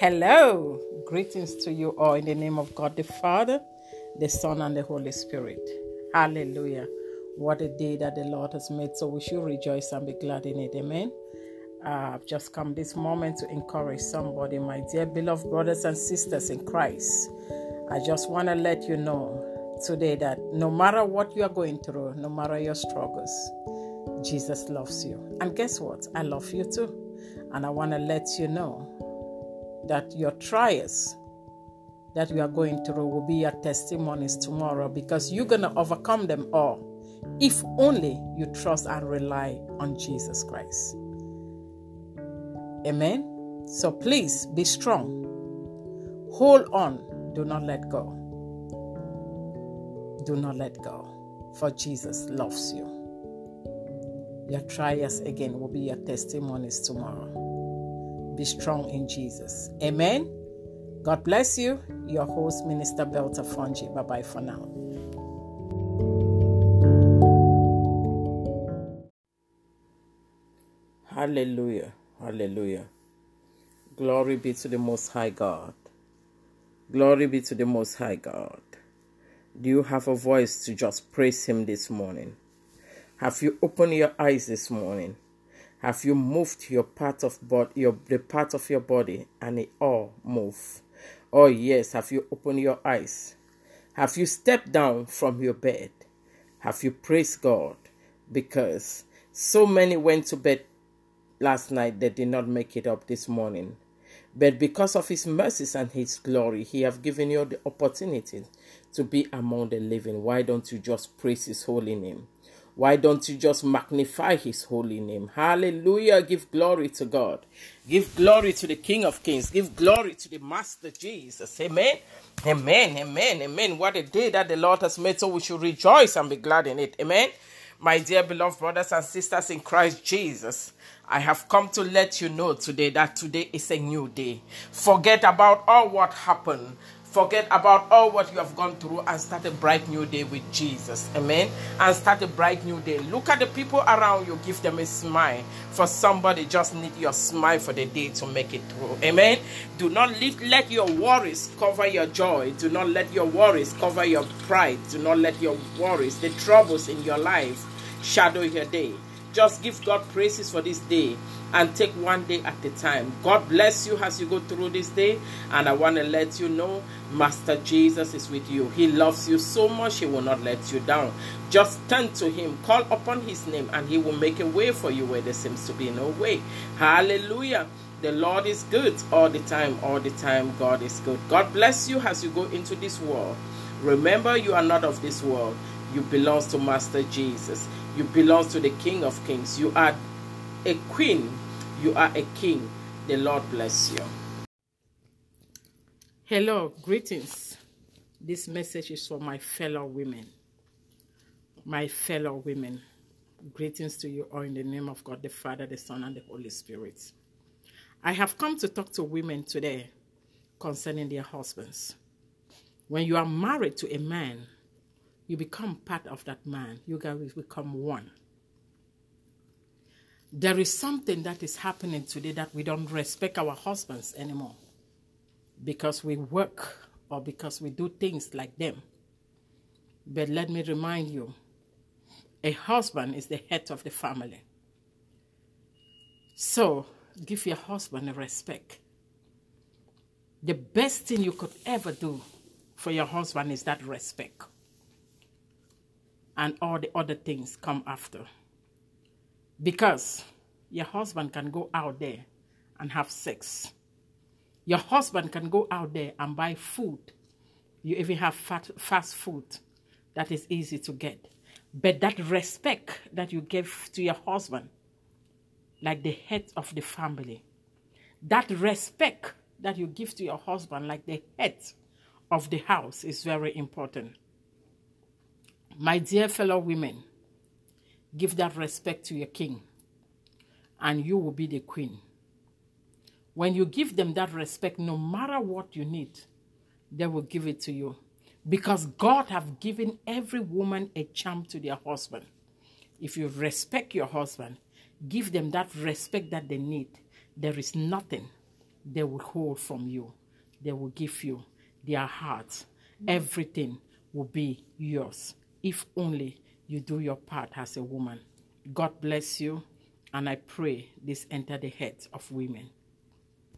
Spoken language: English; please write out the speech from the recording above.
Hello, greetings to you all in the name of God the Father, the Son, and the Holy Spirit. Hallelujah. What a day that the Lord has made, so we should rejoice and be glad in it. Amen. I've just come this moment to encourage somebody, my dear beloved brothers and sisters in Christ. I just want to let you know today that no matter what you are going through, no matter your struggles, Jesus loves you. And guess what? I love you too. And I want to let you know that your trials that you are going through will be your testimonies tomorrow because you're going to overcome them all if only you trust and rely on Jesus Christ. Amen. So please be strong. Hold on. Do not let go. Do not let go. For Jesus loves you. Your trials again will be your testimonies tomorrow. Be strong in Jesus. Amen. God bless you. Your host, Minister Belta Fonji. Bye bye for now. Hallelujah. Hallelujah. Glory be to the Most High God. Glory be to the Most High God. Do you have a voice to just praise Him this morning? Have you opened your eyes this morning? Have you moved your part of body, your the part of your body, and it all move? Oh yes. Have you opened your eyes? Have you stepped down from your bed? Have you praised God? Because so many went to bed last night they did not make it up this morning. But because of his mercies and his glory, he have given you the opportunity to be among the living. Why don't you just praise his holy name? Why don't you just magnify his holy name? Hallelujah. Give glory to God. Give glory to the King of Kings. Give glory to the Master Jesus. Amen. Amen. Amen. Amen. What a day that the Lord has made, so we should rejoice and be glad in it. Amen. My dear beloved brothers and sisters in Christ Jesus, I have come to let you know today that today is a new day. Forget about all what happened. Forget about all what you have gone through and start a bright new day with Jesus. Amen. And start a bright new day. Look at the people around you. Give them a smile. For somebody just need your smile for the day to make it through. Amen. Do not let, let your worries cover your joy. Do not let your worries cover your pride. Do not let your worries, the troubles in your life, shadow your day. Just give God praises for this day and take one day at a time. God bless you as you go through this day. And I want to let you know Master Jesus is with you. He loves you so much, He will not let you down. Just turn to Him, call upon His name, and He will make a way for you where there seems to be no way. Hallelujah. The Lord is good all the time, all the time. God is good. God bless you as you go into this world. Remember, you are not of this world. You belong to Master Jesus. You belong to the King of Kings. You are a queen. You are a king. The Lord bless you. Hello, greetings. This message is for my fellow women. My fellow women. Greetings to you all in the name of God the Father, the Son, and the Holy Spirit. I have come to talk to women today concerning their husbands. When you are married to a man, you become part of that man. You guys become one. There is something that is happening today that we don't respect our husbands anymore because we work or because we do things like them. But let me remind you a husband is the head of the family. So give your husband respect. The best thing you could ever do for your husband is that respect. And all the other things come after. Because your husband can go out there and have sex. Your husband can go out there and buy food. You even have fat, fast food that is easy to get. But that respect that you give to your husband, like the head of the family, that respect that you give to your husband, like the head of the house, is very important. My dear fellow women, give that respect to your king, and you will be the queen. When you give them that respect, no matter what you need, they will give it to you. Because God have given every woman a charm to their husband. If you respect your husband, give them that respect that they need. There is nothing they will hold from you. They will give you their heart. Everything will be yours if only you do your part as a woman. God bless you, and I pray this enter the heads of women.